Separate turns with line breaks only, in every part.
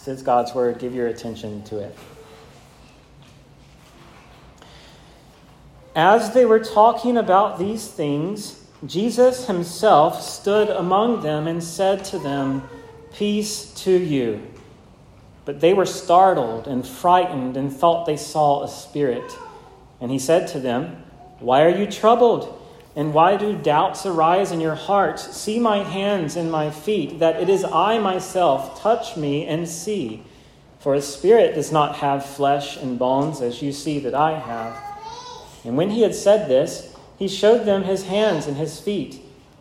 This is God's word. Give your attention to it. As they were talking about these things, Jesus himself stood among them and said to them, Peace to you. But they were startled and frightened and thought they saw a spirit. And he said to them, Why are you troubled? And why do doubts arise in your hearts? See my hands and my feet, that it is I myself. Touch me and see. For a spirit does not have flesh and bones, as you see that I have. And when he had said this, he showed them his hands and his feet.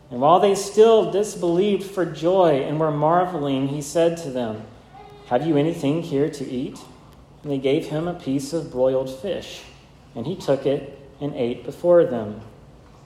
And while they still disbelieved for joy and were marveling, he said to them, Have you anything here to eat? And they gave him a piece of broiled fish, and he took it and ate before them.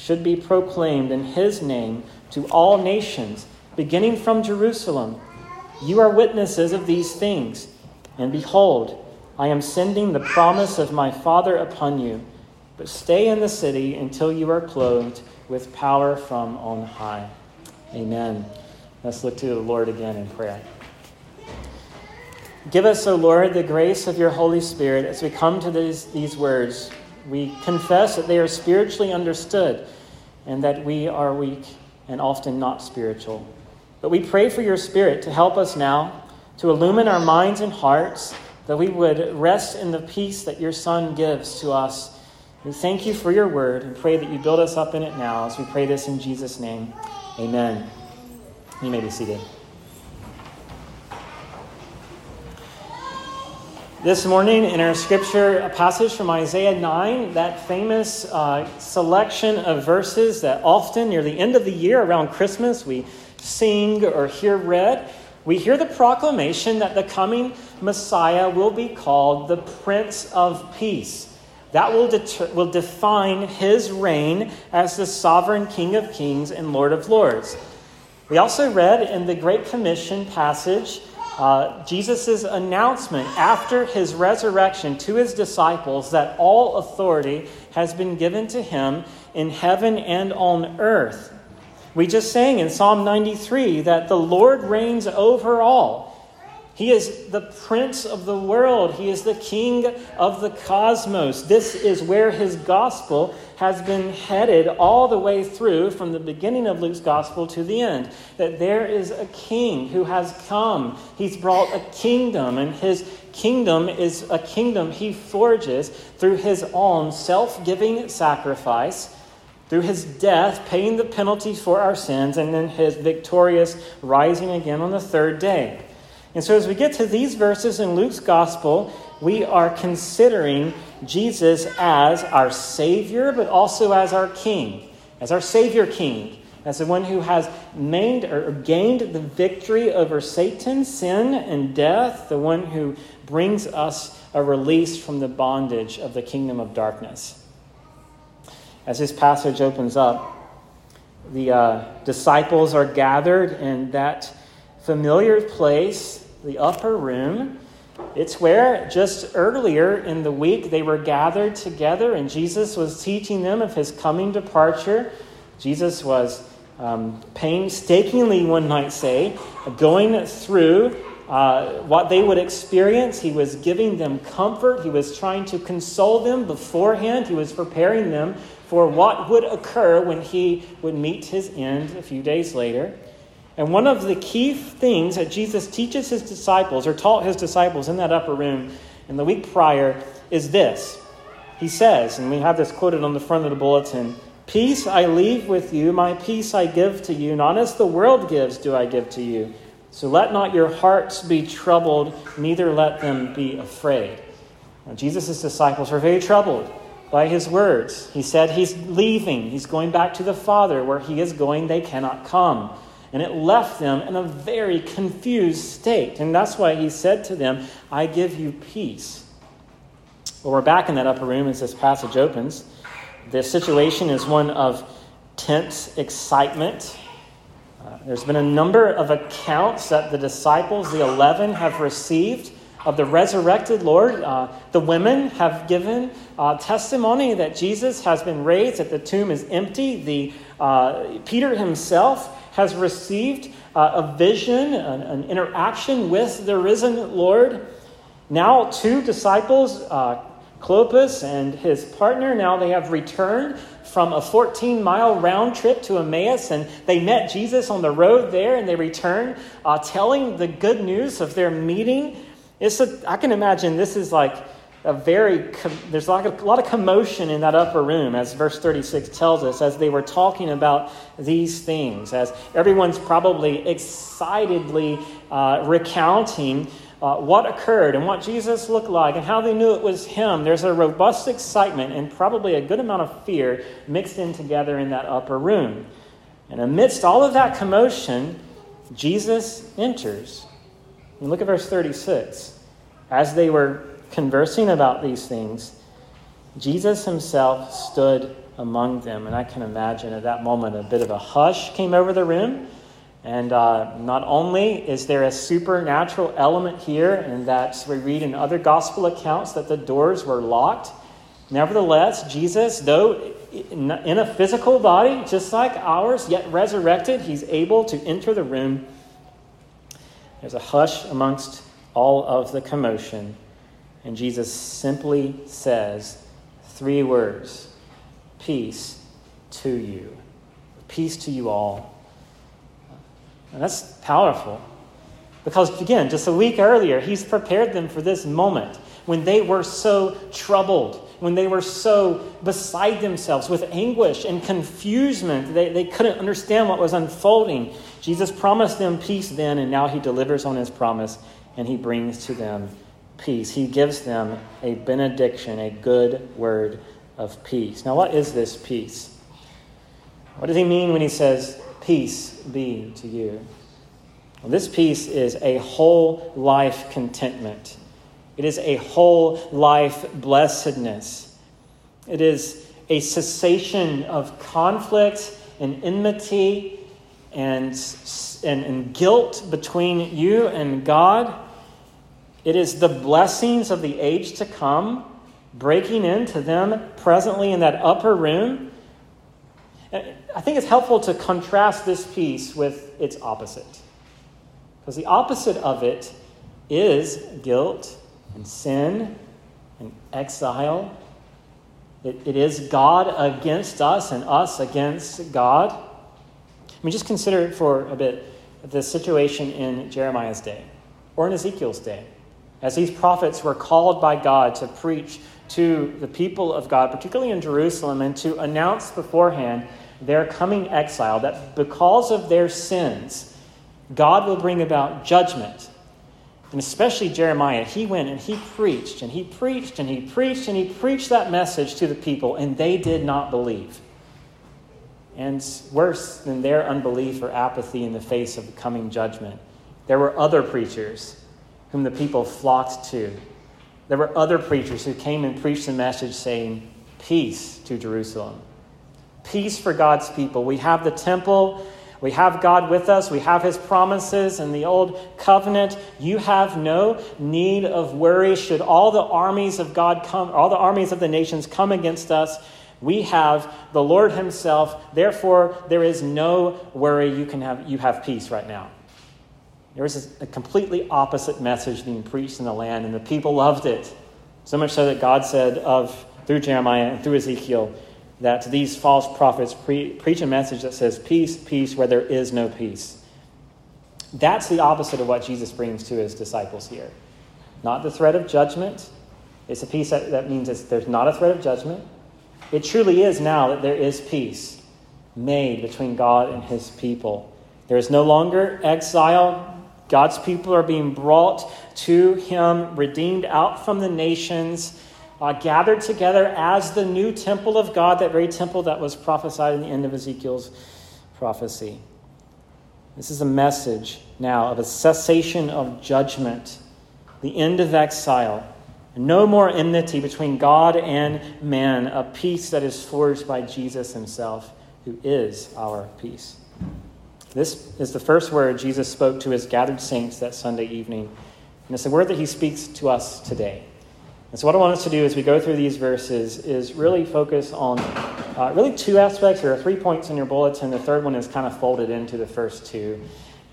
should be proclaimed in his name to all nations, beginning from Jerusalem. You are witnesses of these things. And behold, I am sending the promise of my Father upon you. But stay in the city until you are clothed with power from on high. Amen. Let's look to the Lord again in prayer. Give us, O Lord, the grace of your Holy Spirit as we come to these, these words. We confess that they are spiritually understood and that we are weak and often not spiritual. But we pray for your Spirit to help us now, to illumine our minds and hearts, that we would rest in the peace that your Son gives to us we thank you for your word and pray that you build us up in it now as we pray this in Jesus' name. Amen. You may be seated. This morning in our scripture, a passage from Isaiah 9, that famous uh, selection of verses that often near the end of the year around Christmas we sing or hear read, we hear the proclamation that the coming Messiah will be called the Prince of Peace. That will, deter, will define his reign as the sovereign King of kings and Lord of lords. We also read in the Great Commission passage uh, Jesus' announcement after his resurrection to his disciples that all authority has been given to him in heaven and on earth. We just sang in Psalm 93 that the Lord reigns over all. He is the prince of the world. He is the king of the cosmos. This is where his gospel has been headed all the way through from the beginning of Luke's gospel to the end. That there is a king who has come. He's brought a kingdom, and his kingdom is a kingdom he forges through his own self giving sacrifice through his death, paying the penalty for our sins, and then his victorious rising again on the third day. And so, as we get to these verses in Luke's gospel, we are considering Jesus as our Savior, but also as our King, as our Savior King, as the one who has or gained the victory over Satan, sin, and death, the one who brings us a release from the bondage of the kingdom of darkness. As this passage opens up, the uh, disciples are gathered in that familiar place, the upper room. It's where just earlier in the week they were gathered together and Jesus was teaching them of his coming departure. Jesus was um, painstakingly, one might say, going through uh, what they would experience. He was giving them comfort. He was trying to console them beforehand. He was preparing them for what would occur when he would meet his end a few days later. And one of the key things that Jesus teaches his disciples, or taught his disciples in that upper room in the week prior, is this. He says, and we have this quoted on the front of the bulletin Peace I leave with you, my peace I give to you, not as the world gives do I give to you. So let not your hearts be troubled, neither let them be afraid. Jesus' disciples were very troubled by his words. He said he's leaving, he's going back to the Father. Where he is going, they cannot come. And it left them in a very confused state. And that's why he said to them, I give you peace. Well, we're back in that upper room as this passage opens. The situation is one of tense excitement. Uh, there's been a number of accounts that the disciples, the 11, have received of the resurrected Lord. Uh, the women have given uh, testimony that Jesus has been raised, that the tomb is empty. The, uh, Peter himself has received uh, a vision, an, an, interaction with the risen Lord. Now, two disciples, uh, Clopas and his partner, now they have returned from a 14 mile round trip to Emmaus, and they met Jesus on the road there, and they returned uh, telling the good news of their meeting. It's a, I can imagine this is like a very, there's a, a lot of commotion in that upper room, as verse 36 tells us, as they were talking about these things, as everyone's probably excitedly uh, recounting uh, what occurred and what Jesus looked like and how they knew it was him. There's a robust excitement and probably a good amount of fear mixed in together in that upper room. And amidst all of that commotion, Jesus enters. And look at verse 36. As they were conversing about these things, Jesus himself stood among them. And I can imagine at that moment a bit of a hush came over the room. And uh, not only is there a supernatural element here, and that we read in other gospel accounts that the doors were locked, nevertheless, Jesus, though in a physical body just like ours, yet resurrected, he's able to enter the room. There's a hush amongst all of the commotion. And Jesus simply says three words Peace to you. Peace to you all. And that's powerful. Because, again, just a week earlier, he's prepared them for this moment when they were so troubled, when they were so beside themselves with anguish and confusion. They, they couldn't understand what was unfolding. Jesus promised them peace then, and now he delivers on his promise and he brings to them peace. He gives them a benediction, a good word of peace. Now, what is this peace? What does he mean when he says, Peace be to you? Well, this peace is a whole life contentment, it is a whole life blessedness. It is a cessation of conflict and enmity and, and, and guilt between you and God. It is the blessings of the age to come breaking into them presently in that upper room. I think it's helpful to contrast this peace with its opposite. Because the opposite of it is guilt and sin and exile. It, it is God against us and us against God. I mean, just consider for a bit the situation in Jeremiah's day or in Ezekiel's day as these prophets were called by God to preach to the people of God, particularly in Jerusalem, and to announce beforehand their coming exile, that because of their sins, God will bring about judgment. And especially Jeremiah, he went and he preached and he preached and he preached and he preached that message to the people, and they did not believe. And worse than their unbelief or apathy in the face of the coming judgment, there were other preachers whom the people flocked to. There were other preachers who came and preached the message saying, Peace to Jerusalem. Peace for God's people. We have the temple. We have God with us. We have his promises in the old covenant. You have no need of worry. Should all the armies of God come, all the armies of the nations come against us, we have the Lord himself. Therefore, there is no worry. You can have you have peace right now. There was a completely opposite message being preached in the land, and the people loved it. So much so that God said of through Jeremiah and through Ezekiel that these false prophets pre- preach a message that says peace, peace, where there is no peace. That's the opposite of what Jesus brings to his disciples here. Not the threat of judgment. It's a peace that, that means there's not a threat of judgment. It truly is now that there is peace made between God and his people. There is no longer exile. God's people are being brought to him, redeemed out from the nations, uh, gathered together as the new temple of God, that very temple that was prophesied in the end of Ezekiel's prophecy. This is a message now of a cessation of judgment, the end of exile, no more enmity between God and man, a peace that is forged by Jesus himself, who is our peace. This is the first word Jesus spoke to his gathered saints that Sunday evening. And it's the word that he speaks to us today. And so, what I want us to do as we go through these verses is really focus on uh, really two aspects. There are three points in your bulletin. The third one is kind of folded into the first two.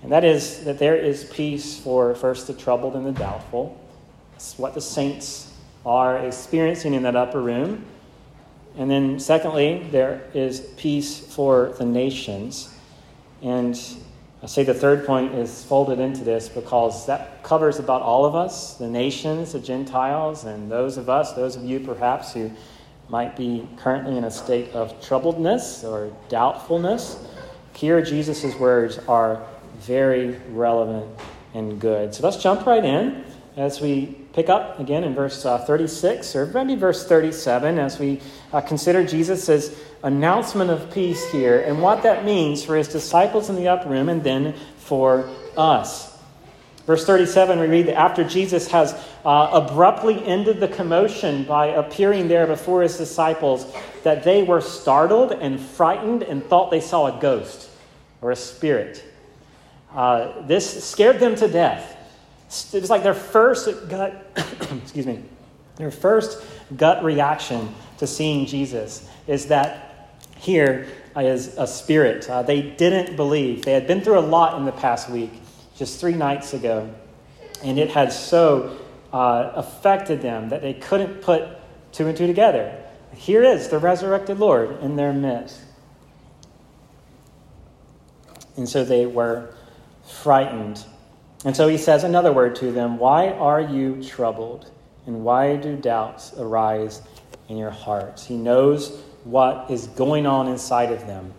And that is that there is peace for first the troubled and the doubtful. It's what the saints are experiencing in that upper room. And then, secondly, there is peace for the nations. And I say the third point is folded into this because that covers about all of us the nations, the Gentiles, and those of us, those of you perhaps who might be currently in a state of troubledness or doubtfulness. Here, Jesus' words are very relevant and good. So let's jump right in as we pick up again in verse uh, 36 or maybe verse 37 as we uh, consider Jesus' announcement of peace here and what that means for his disciples in the upper room and then for us. Verse 37, we read that after Jesus has uh, abruptly ended the commotion by appearing there before his disciples, that they were startled and frightened and thought they saw a ghost or a spirit. Uh, this scared them to death. It was like their first gut, excuse me, their first gut reaction to seeing Jesus is that here is a spirit. Uh, they didn't believe. They had been through a lot in the past week, just three nights ago, and it had so uh, affected them that they couldn't put two and two together. Here is the resurrected Lord in their midst. And so they were frightened. And so he says another word to them Why are you troubled? And why do doubts arise in your hearts? He knows what is going on inside of them.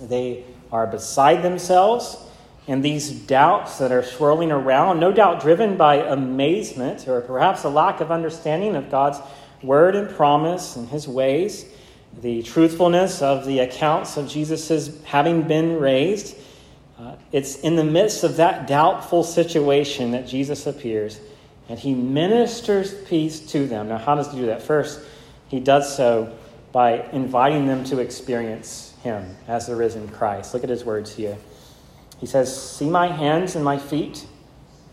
They are beside themselves, and these doubts that are swirling around, no doubt driven by amazement or perhaps a lack of understanding of God's word and promise and his ways, the truthfulness of the accounts of Jesus' having been raised uh, it's in the midst of that doubtful situation that Jesus appears and he ministers peace to them. Now, how does he do that? First, he does so by inviting them to experience him as the risen Christ. Look at his words here. He says, See my hands and my feet,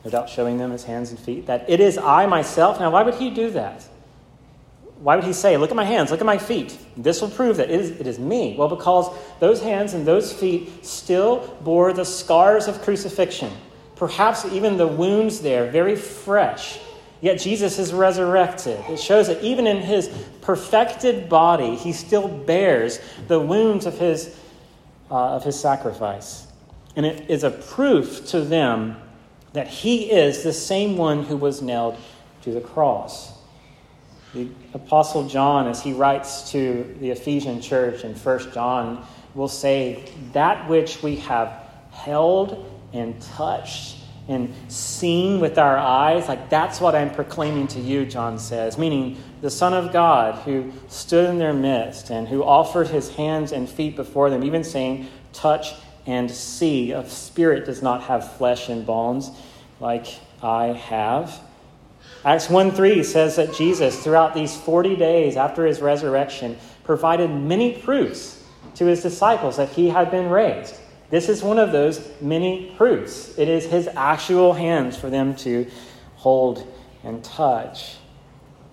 doubt showing them his hands and feet, that it is I myself. Now, why would he do that? Why would he say, Look at my hands, look at my feet? This will prove that it is, it is me. Well, because those hands and those feet still bore the scars of crucifixion, perhaps even the wounds there, very fresh. Yet Jesus is resurrected. It shows that even in his perfected body, he still bears the wounds of his, uh, of his sacrifice. And it is a proof to them that he is the same one who was nailed to the cross. The Apostle John, as he writes to the Ephesian church in 1 John, will say, That which we have held and touched and seen with our eyes, like that's what I'm proclaiming to you, John says, meaning the Son of God who stood in their midst and who offered his hands and feet before them, even saying, Touch and see. A spirit does not have flesh and bones like I have. Acts 1 3 says that Jesus, throughout these 40 days after his resurrection, provided many proofs to his disciples that he had been raised. This is one of those many proofs. It is his actual hands for them to hold and touch.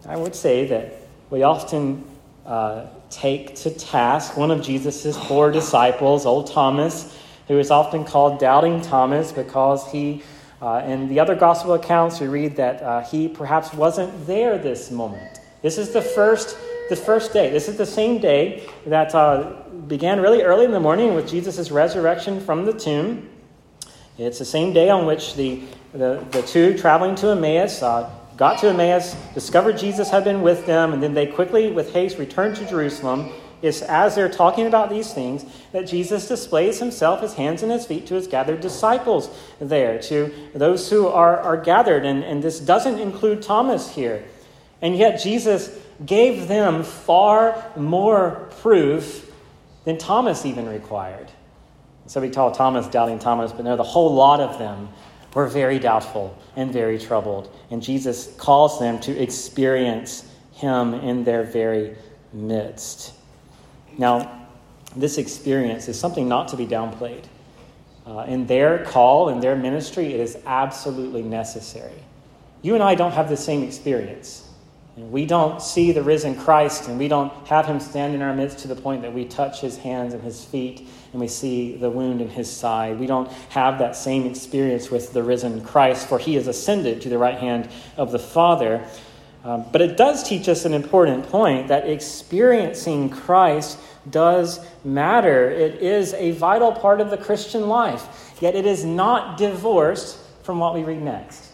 I would say that we often uh, take to task one of Jesus' four disciples, old Thomas, who is often called Doubting Thomas because he uh, in the other gospel accounts, we read that uh, he perhaps wasn't there this moment. This is the first, the first day. This is the same day that uh, began really early in the morning with Jesus' resurrection from the tomb. It's the same day on which the, the, the two traveling to Emmaus uh, got to Emmaus, discovered Jesus had been with them, and then they quickly, with haste, returned to Jerusalem is as they're talking about these things that Jesus displays himself, his hands and his feet, to his gathered disciples there, to those who are, are gathered. And, and this doesn't include Thomas here. And yet Jesus gave them far more proof than Thomas even required. So we call Thomas doubting Thomas, but no, the whole lot of them were very doubtful and very troubled. And Jesus calls them to experience him in their very midst. Now, this experience is something not to be downplayed. Uh, in their call, in their ministry, it is absolutely necessary. You and I don't have the same experience. And we don't see the risen Christ, and we don't have him stand in our midst to the point that we touch his hands and his feet and we see the wound in his side. We don't have that same experience with the risen Christ, for he has ascended to the right hand of the Father. Um, but it does teach us an important point that experiencing Christ does matter. It is a vital part of the Christian life, yet it is not divorced from what we read next,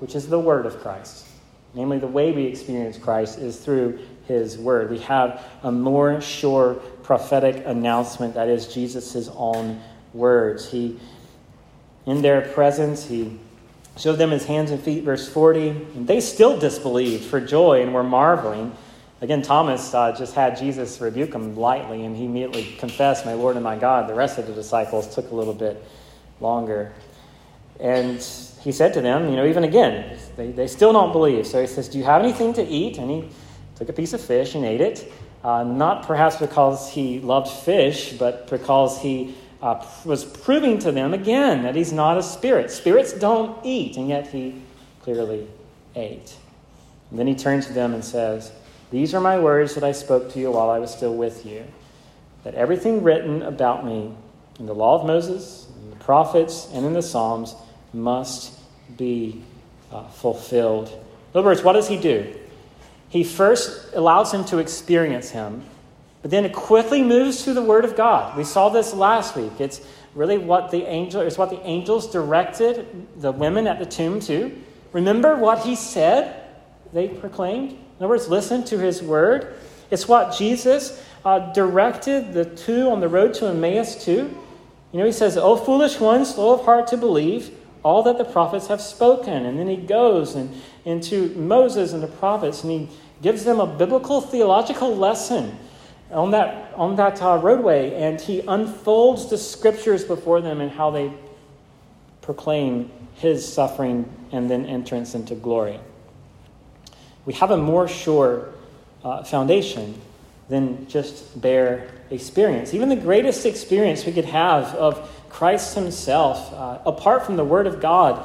which is the Word of Christ. Namely, the way we experience Christ is through His Word. We have a more sure prophetic announcement that is Jesus' own words. He, in their presence, He showed them His hands and feet, verse 40. And they still disbelieved for joy and were marveling. Again, Thomas uh, just had Jesus rebuke him lightly, and he immediately confessed, My Lord and my God. The rest of the disciples took a little bit longer. And he said to them, You know, even again, they, they still don't believe. So he says, Do you have anything to eat? And he took a piece of fish and ate it. Uh, not perhaps because he loved fish, but because he uh, was proving to them again that he's not a spirit. Spirits don't eat, and yet he clearly ate. And then he turns to them and says, These are my words that I spoke to you while I was still with you, that everything written about me in the law of Moses, in the prophets, and in the Psalms must be uh, fulfilled. In other words, what does he do? He first allows him to experience him, but then it quickly moves to the Word of God. We saw this last week. It's really what the angel is what the angels directed the women at the tomb to. Remember what he said? They proclaimed. In other words, listen to his word. It's what Jesus uh, directed the two on the road to Emmaus to. You know, he says, "O foolish ones, slow of heart to believe." all that the prophets have spoken. And then he goes and, into Moses and the prophets and he gives them a biblical theological lesson on that, on that uh, roadway. And he unfolds the scriptures before them and how they proclaim his suffering and then entrance into glory. We have a more sure uh, foundation than just bare experience. Even the greatest experience we could have of Christ Himself, uh, apart from the Word of God,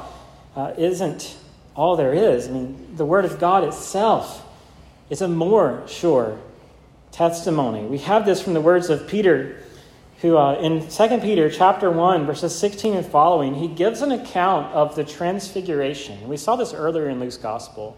uh, isn't all there is. I mean, the Word of God itself is a more sure testimony. We have this from the words of Peter, who uh, in 2 Peter chapter 1, verses 16 and following, he gives an account of the transfiguration. We saw this earlier in Luke's gospel,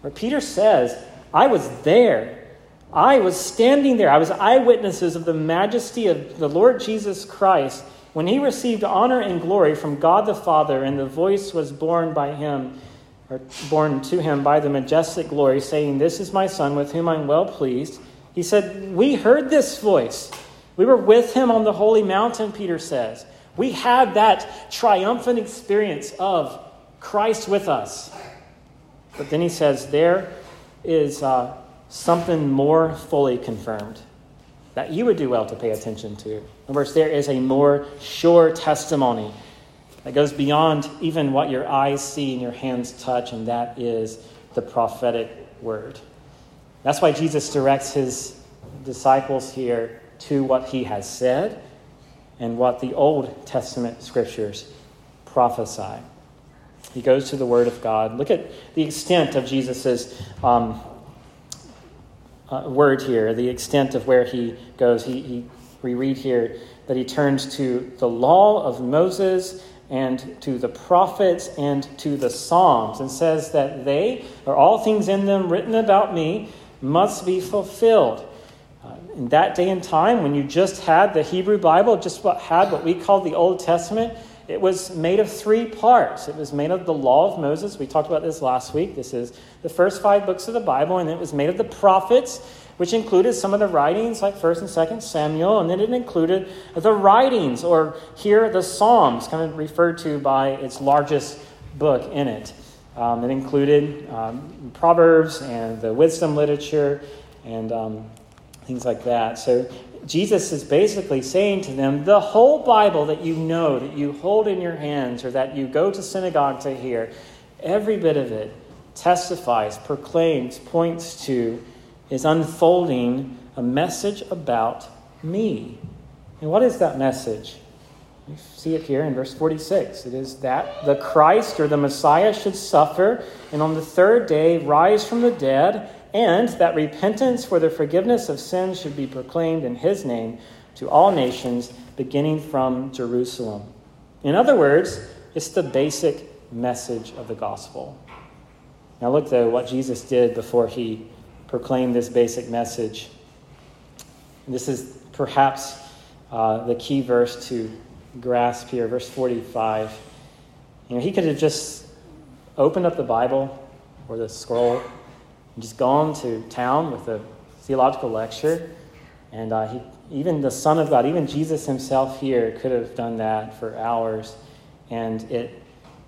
where Peter says, I was there. I was standing there. I was eyewitnesses of the majesty of the Lord Jesus Christ when he received honor and glory from God the Father, and the voice was borne by him, or borne to him by the majestic glory, saying, This is my Son, with whom I'm well pleased. He said, We heard this voice. We were with him on the holy mountain, Peter says. We had that triumphant experience of Christ with us. But then he says, There is uh, something more fully confirmed that you would do well to pay attention to. In words, there is a more sure testimony that goes beyond even what your eyes see and your hands touch, and that is the prophetic word. That's why Jesus directs his disciples here to what he has said and what the Old Testament scriptures prophesy. He goes to the Word of God. Look at the extent of Jesus' um, uh, word here, the extent of where he goes. He, he, we read here that he turns to the law of Moses and to the prophets and to the Psalms and says that they, are all things in them written about me, must be fulfilled. Uh, in that day and time, when you just had the Hebrew Bible, just what had what we call the Old Testament, it was made of three parts. It was made of the law of Moses. We talked about this last week. This is the first five books of the Bible, and it was made of the prophets, which included some of the writings like 1st and 2nd Samuel, and then it included the writings, or here the Psalms, kind of referred to by its largest book in it. Um, it included um, Proverbs and the wisdom literature and um, things like that. So Jesus is basically saying to them the whole Bible that you know, that you hold in your hands, or that you go to synagogue to hear, every bit of it testifies, proclaims, points to, is unfolding a message about me. And what is that message? You see it here in verse 46. It is that the Christ or the Messiah should suffer and on the third day rise from the dead, and that repentance for the forgiveness of sins should be proclaimed in his name to all nations, beginning from Jerusalem. In other words, it's the basic message of the gospel. Now, look, though, what Jesus did before he proclaimed this basic message. This is perhaps uh, the key verse to grasp here, verse 45. You know, he could have just opened up the Bible or the scroll and just gone to town with a theological lecture. And uh, he, even the Son of God, even Jesus himself here, could have done that for hours and it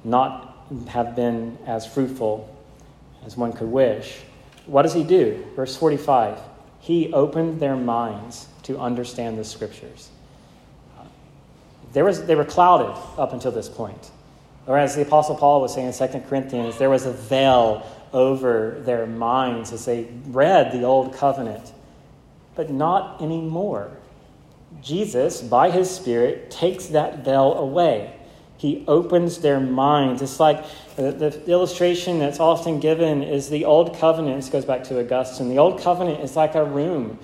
not have been as fruitful as one could wish. What does he do? Verse 45 He opened their minds to understand the scriptures. There was, they were clouded up until this point. Or as the Apostle Paul was saying in 2 Corinthians, there was a veil over their minds as they read the Old Covenant. But not anymore. Jesus, by his Spirit, takes that veil away. He opens their minds. It's like the, the, illustration that's often given is the Old Covenant. This goes back to Augustine. The Old Covenant is like a room,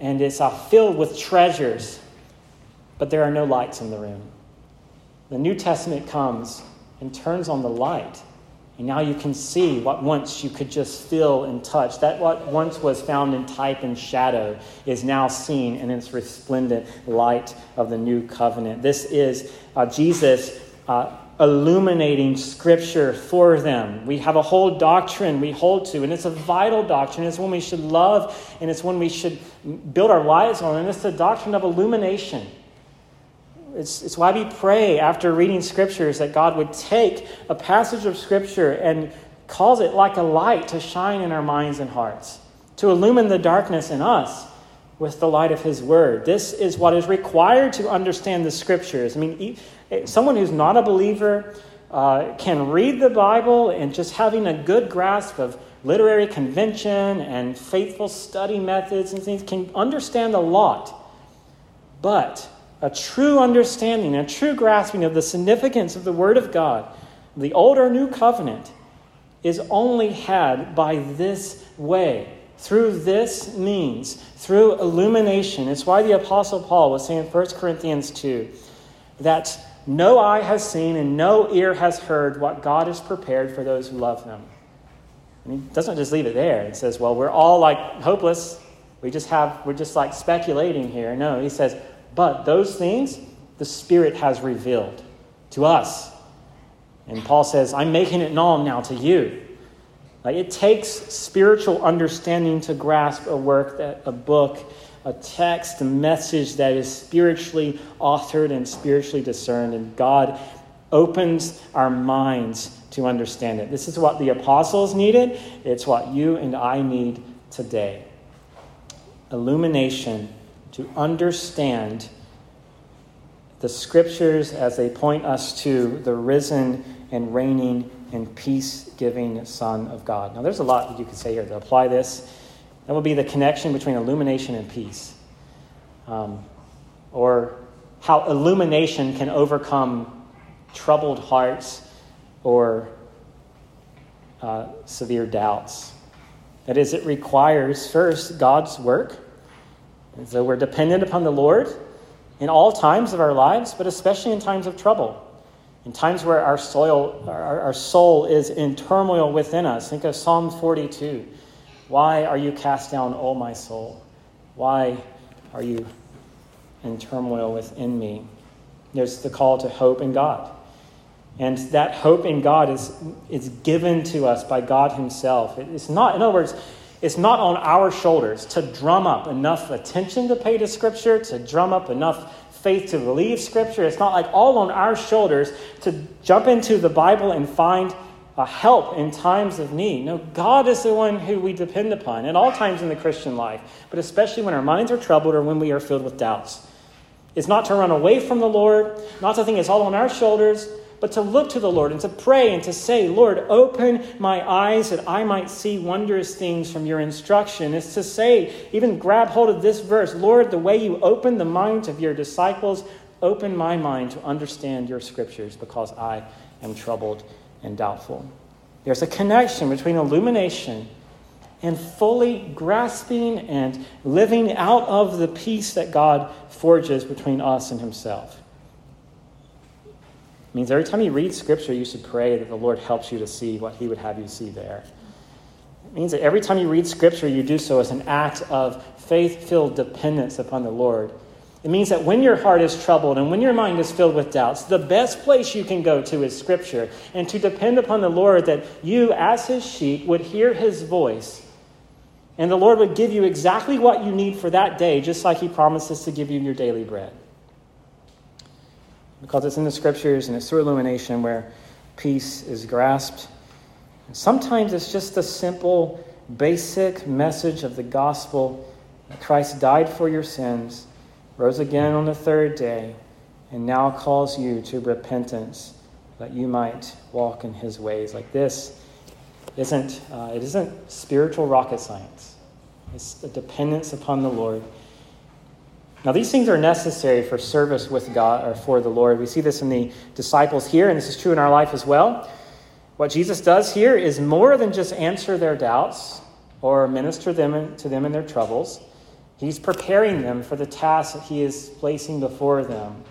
and it's uh, filled with treasures but there are no lights in the room. The New Testament comes and turns on the light. And now you can see what once you could just feel and touch. That what once was found in type and shadow is now seen in its resplendent light of the new covenant. This is uh, Jesus uh, illuminating Scripture for them. We have a whole doctrine we hold to, and it's a vital doctrine. It's one we should love, and it's one we should build our lives on, and it's the doctrine of illumination. It's, it's why we pray after reading scriptures that God would take a passage of scripture and cause it like a light to shine in our minds and hearts, to illumine the darkness in us with the light of His Word. This is what is required to understand the scriptures. I mean, someone who's not a believer uh, can read the Bible and just having a good grasp of literary convention and faithful study methods and things can understand a lot. But a true understanding, a true grasping of the significance of the Word of God, the Old or New Covenant, is only had by this way, through this means, through illumination. It's why the Apostle Paul was saying in 1 Corinthians 2 that no eye has seen and no ear has heard what God has prepared for those who love Him. And he doesn't just leave it there. He says, well, we're all like hopeless. We just have, we're just like speculating here. No, he says, but those things the Spirit has revealed to us. And Paul says, I'm making it known now to you. Like it takes spiritual understanding to grasp a work, that, a book, a text, a message that is spiritually authored and spiritually discerned. And God opens our minds to understand it. This is what the apostles needed, it's what you and I need today. Illumination to understand the scriptures as they point us to the risen and reigning and peace giving Son of God. Now, there's a lot that you could say here to apply this. That would be the connection between illumination and peace, um, or how illumination can overcome troubled hearts or uh, severe doubts. That is, it requires first God's work and so we're dependent upon the Lord in all times of our lives, but especially in times of trouble, in times where our soul, our, our soul is in turmoil within us. Think of Psalm 42. Why are you cast down, O my soul? Why are you in turmoil within me? There's the call to hope in God. And that hope in God is, is given to us by God Himself. It's not, in other words, it's not on our shoulders to drum up enough attention to pay to Scripture, to drum up enough faith to believe Scripture. It's not like all on our shoulders to jump into the Bible and find a help in times of need. No, God is the one who we depend upon at all times in the Christian life, but especially when our minds are troubled or when we are filled with doubts. It's not to run away from the Lord, not to think it's all on our shoulders, but to look to the Lord and to pray and to say, Lord, open my eyes that I might see wondrous things from your instruction. It's to say, even grab hold of this verse, Lord, the way you open the minds of your disciples, open my mind to understand your scriptures because I am troubled and doubtful. There's a connection between illumination and fully grasping and living out of the peace that God forges between us and Himself. Means every time you read Scripture, you should pray that the Lord helps you to see what He would have you see there. It means that every time you read Scripture, you do so as an act of faith filled dependence upon the Lord it means that when your heart is troubled and when your mind is filled with doubts, the best place you can go to is Scripture and to depend upon the Lord that you, as His sheep, would hear His voice and the Lord would give you exactly what you need for that day, just like He promises to give you your daily bread. Because it's in the Scriptures and it's through illumination where peace is grasped. sometimes it's just a simple, basic message of the gospel that Christ died for your sins rose again on the third day, and now calls you to repentance that you might walk in his ways. Like this isn't, uh, it isn't spiritual rocket science, it's a dependence upon the Lord. Now, these things are necessary for service with God or for the Lord. We see this in the disciples here, and this is true in our life as well. What Jesus does here is more than just answer their doubts or minister them to them in their troubles. He's preparing them for the task that he is placing before them.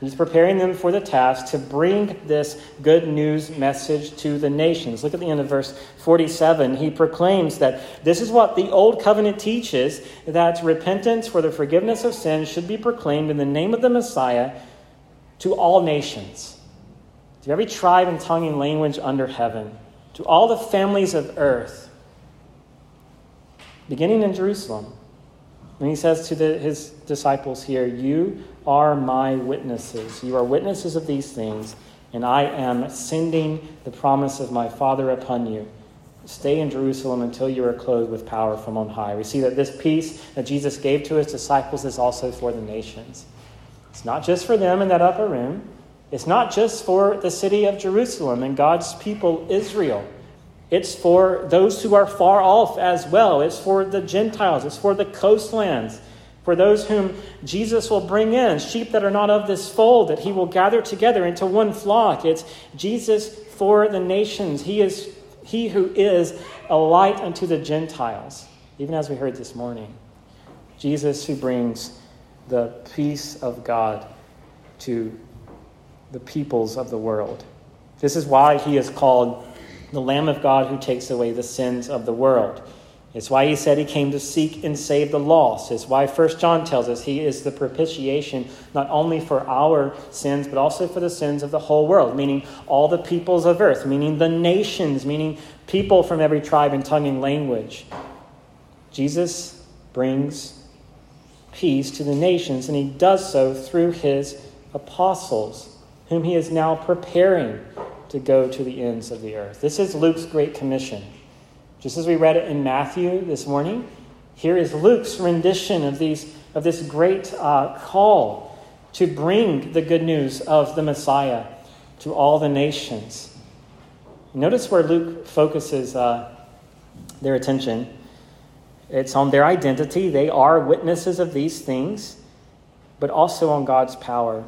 He's preparing them for the task to bring this good news message to the nations. Look at the end of verse 47. He proclaims that this is what the Old Covenant teaches that repentance for the forgiveness of sins should be proclaimed in the name of the Messiah to all nations, to every tribe and tongue and language under heaven, to all the families of earth, beginning in Jerusalem. And he says to the, his disciples here, You are my witnesses. You are witnesses of these things, and I am sending the promise of my Father upon you. Stay in Jerusalem until you are clothed with power from on high. We see that this peace that Jesus gave to his disciples is also for the nations. It's not just for them in that upper room, it's not just for the city of Jerusalem and God's people, Israel. It's for those who are far off as well. It's for the Gentiles. It's for the coastlands. For those whom Jesus will bring in, sheep that are not of this fold, that he will gather together into one flock. It's Jesus for the nations. He is he who is a light unto the Gentiles, even as we heard this morning. Jesus who brings the peace of God to the peoples of the world. This is why he is called the Lamb of God who takes away the sins of the world. It's why he said he came to seek and save the lost. It's why 1 John tells us he is the propitiation not only for our sins, but also for the sins of the whole world, meaning all the peoples of earth, meaning the nations, meaning people from every tribe and tongue and language. Jesus brings peace to the nations, and he does so through his apostles, whom he is now preparing to go to the ends of the earth. This is Luke's Great Commission. Just as we read it in Matthew this morning, here is Luke's rendition of, these, of this great uh, call to bring the good news of the Messiah to all the nations. Notice where Luke focuses uh, their attention. It's on their identity. They are witnesses of these things, but also on God's power.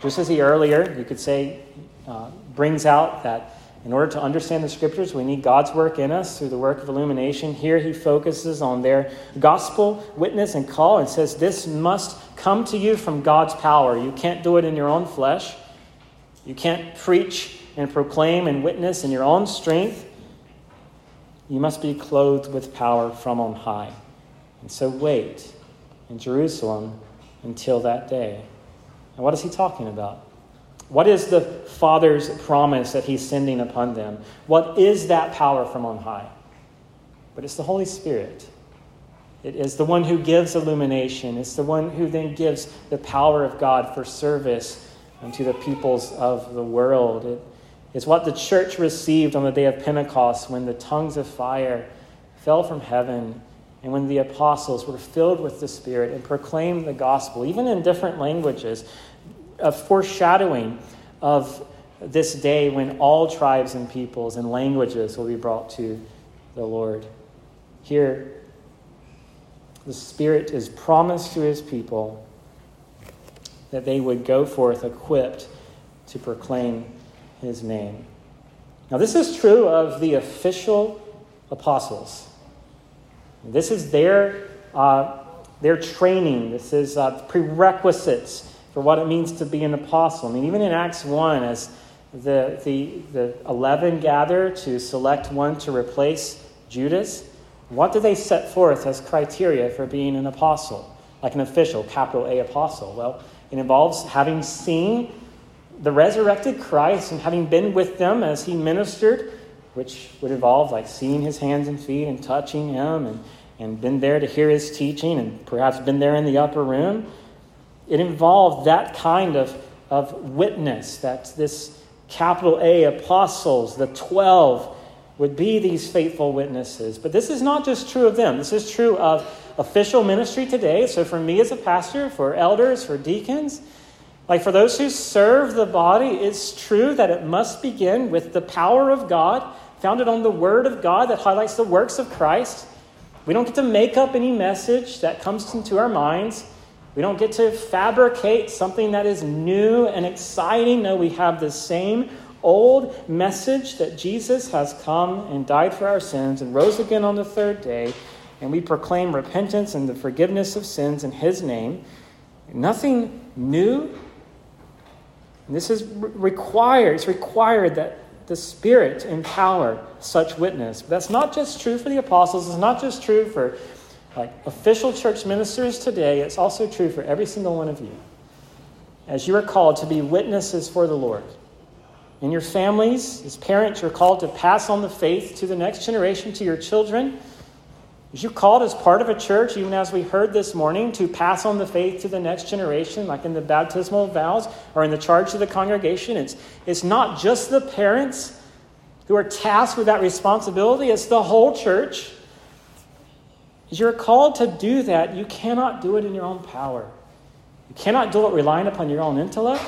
Just as he earlier, you could say, uh, brings out that in order to understand the scriptures, we need God's work in us through the work of illumination. Here he focuses on their gospel witness and call and says, This must come to you from God's power. You can't do it in your own flesh. You can't preach and proclaim and witness in your own strength. You must be clothed with power from on high. And so wait in Jerusalem until that day. And what is he talking about? What is the Father's promise that He's sending upon them? What is that power from on high? But it's the Holy Spirit. It is the one who gives illumination. It's the one who then gives the power of God for service unto the peoples of the world. It's what the church received on the day of Pentecost when the tongues of fire fell from heaven and when the apostles were filled with the Spirit and proclaimed the gospel, even in different languages, a foreshadowing of this day when all tribes and peoples and languages will be brought to the Lord. Here, the Spirit is promised to his people that they would go forth equipped to proclaim his name. Now, this is true of the official apostles. This is their, uh, their training, this is uh, prerequisites for what it means to be an apostle. I mean, even in Acts 1, as the, the, the 11 gather to select one to replace Judas, what do they set forth as criteria for being an apostle, like an official, capital A apostle? Well, it involves having seen the resurrected Christ and having been with them as he ministered, which would involve like seeing his hands and feet and touching him and, and been there to hear his teaching and perhaps been there in the upper room. It involved that kind of, of witness, that this capital A apostles, the 12, would be these faithful witnesses. But this is not just true of them, this is true of official ministry today. So, for me as a pastor, for elders, for deacons, like for those who serve the body, it's true that it must begin with the power of God, founded on the Word of God that highlights the works of Christ. We don't get to make up any message that comes into our minds. We don't get to fabricate something that is new and exciting. No, we have the same old message that Jesus has come and died for our sins and rose again on the third day, and we proclaim repentance and the forgiveness of sins in His name. Nothing new. And this is required. It's required that the Spirit empower such witness. But that's not just true for the apostles. It's not just true for like official church ministers today. It's also true for every single one of you. As you are called to be witnesses for the Lord. In your families, as parents, you're called to pass on the faith to the next generation, to your children. As you called as part of a church, even as we heard this morning, to pass on the faith to the next generation, like in the baptismal vows or in the charge of the congregation. It's, it's not just the parents who are tasked with that responsibility, it's the whole church. As you're called to do that, you cannot do it in your own power. You cannot do it relying upon your own intellect.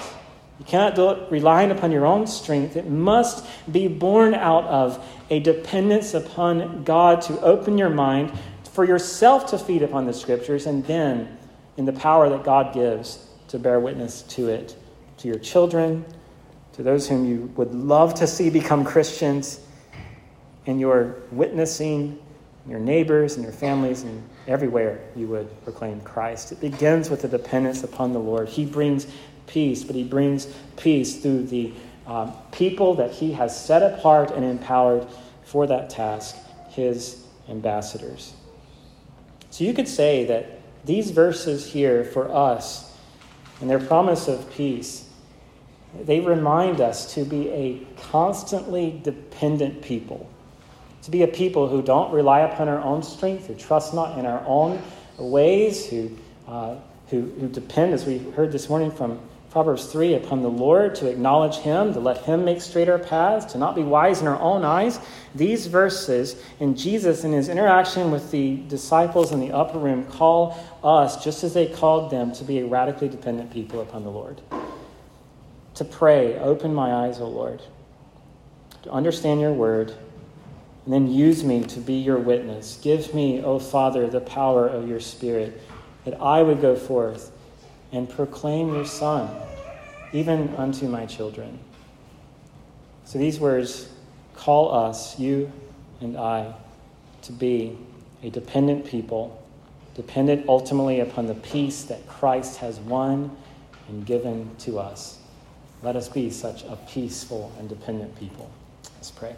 You cannot do it relying upon your own strength. It must be born out of a dependence upon God to open your mind for yourself to feed upon the scriptures, and then in the power that God gives to bear witness to it to your children, to those whom you would love to see become Christians, in your witnessing, your neighbors and your families, and everywhere you would proclaim Christ. It begins with a dependence upon the Lord. He brings peace, but he brings peace through the um, people that he has set apart and empowered for that task, his ambassadors. So you could say that these verses here for us and their promise of peace, they remind us to be a constantly dependent people. To be a people who don't rely upon our own strength, who trust not in our own ways, who, uh, who, who depend, as we heard this morning from Proverbs 3 upon the Lord, to acknowledge Him, to let Him make straight our paths, to not be wise in our own eyes. These verses and Jesus in His interaction with the disciples in the upper room call us, just as they called them, to be a radically dependent people upon the Lord. To pray, open my eyes, O Lord, to understand your word, and then use me to be your witness. Give me, O Father, the power of your Spirit, that I would go forth and proclaim your Son, even unto my children. So these words call us, you and I, to be a dependent people, dependent ultimately upon the peace that Christ has won and given to us. Let us be such a peaceful and dependent people. Let's pray.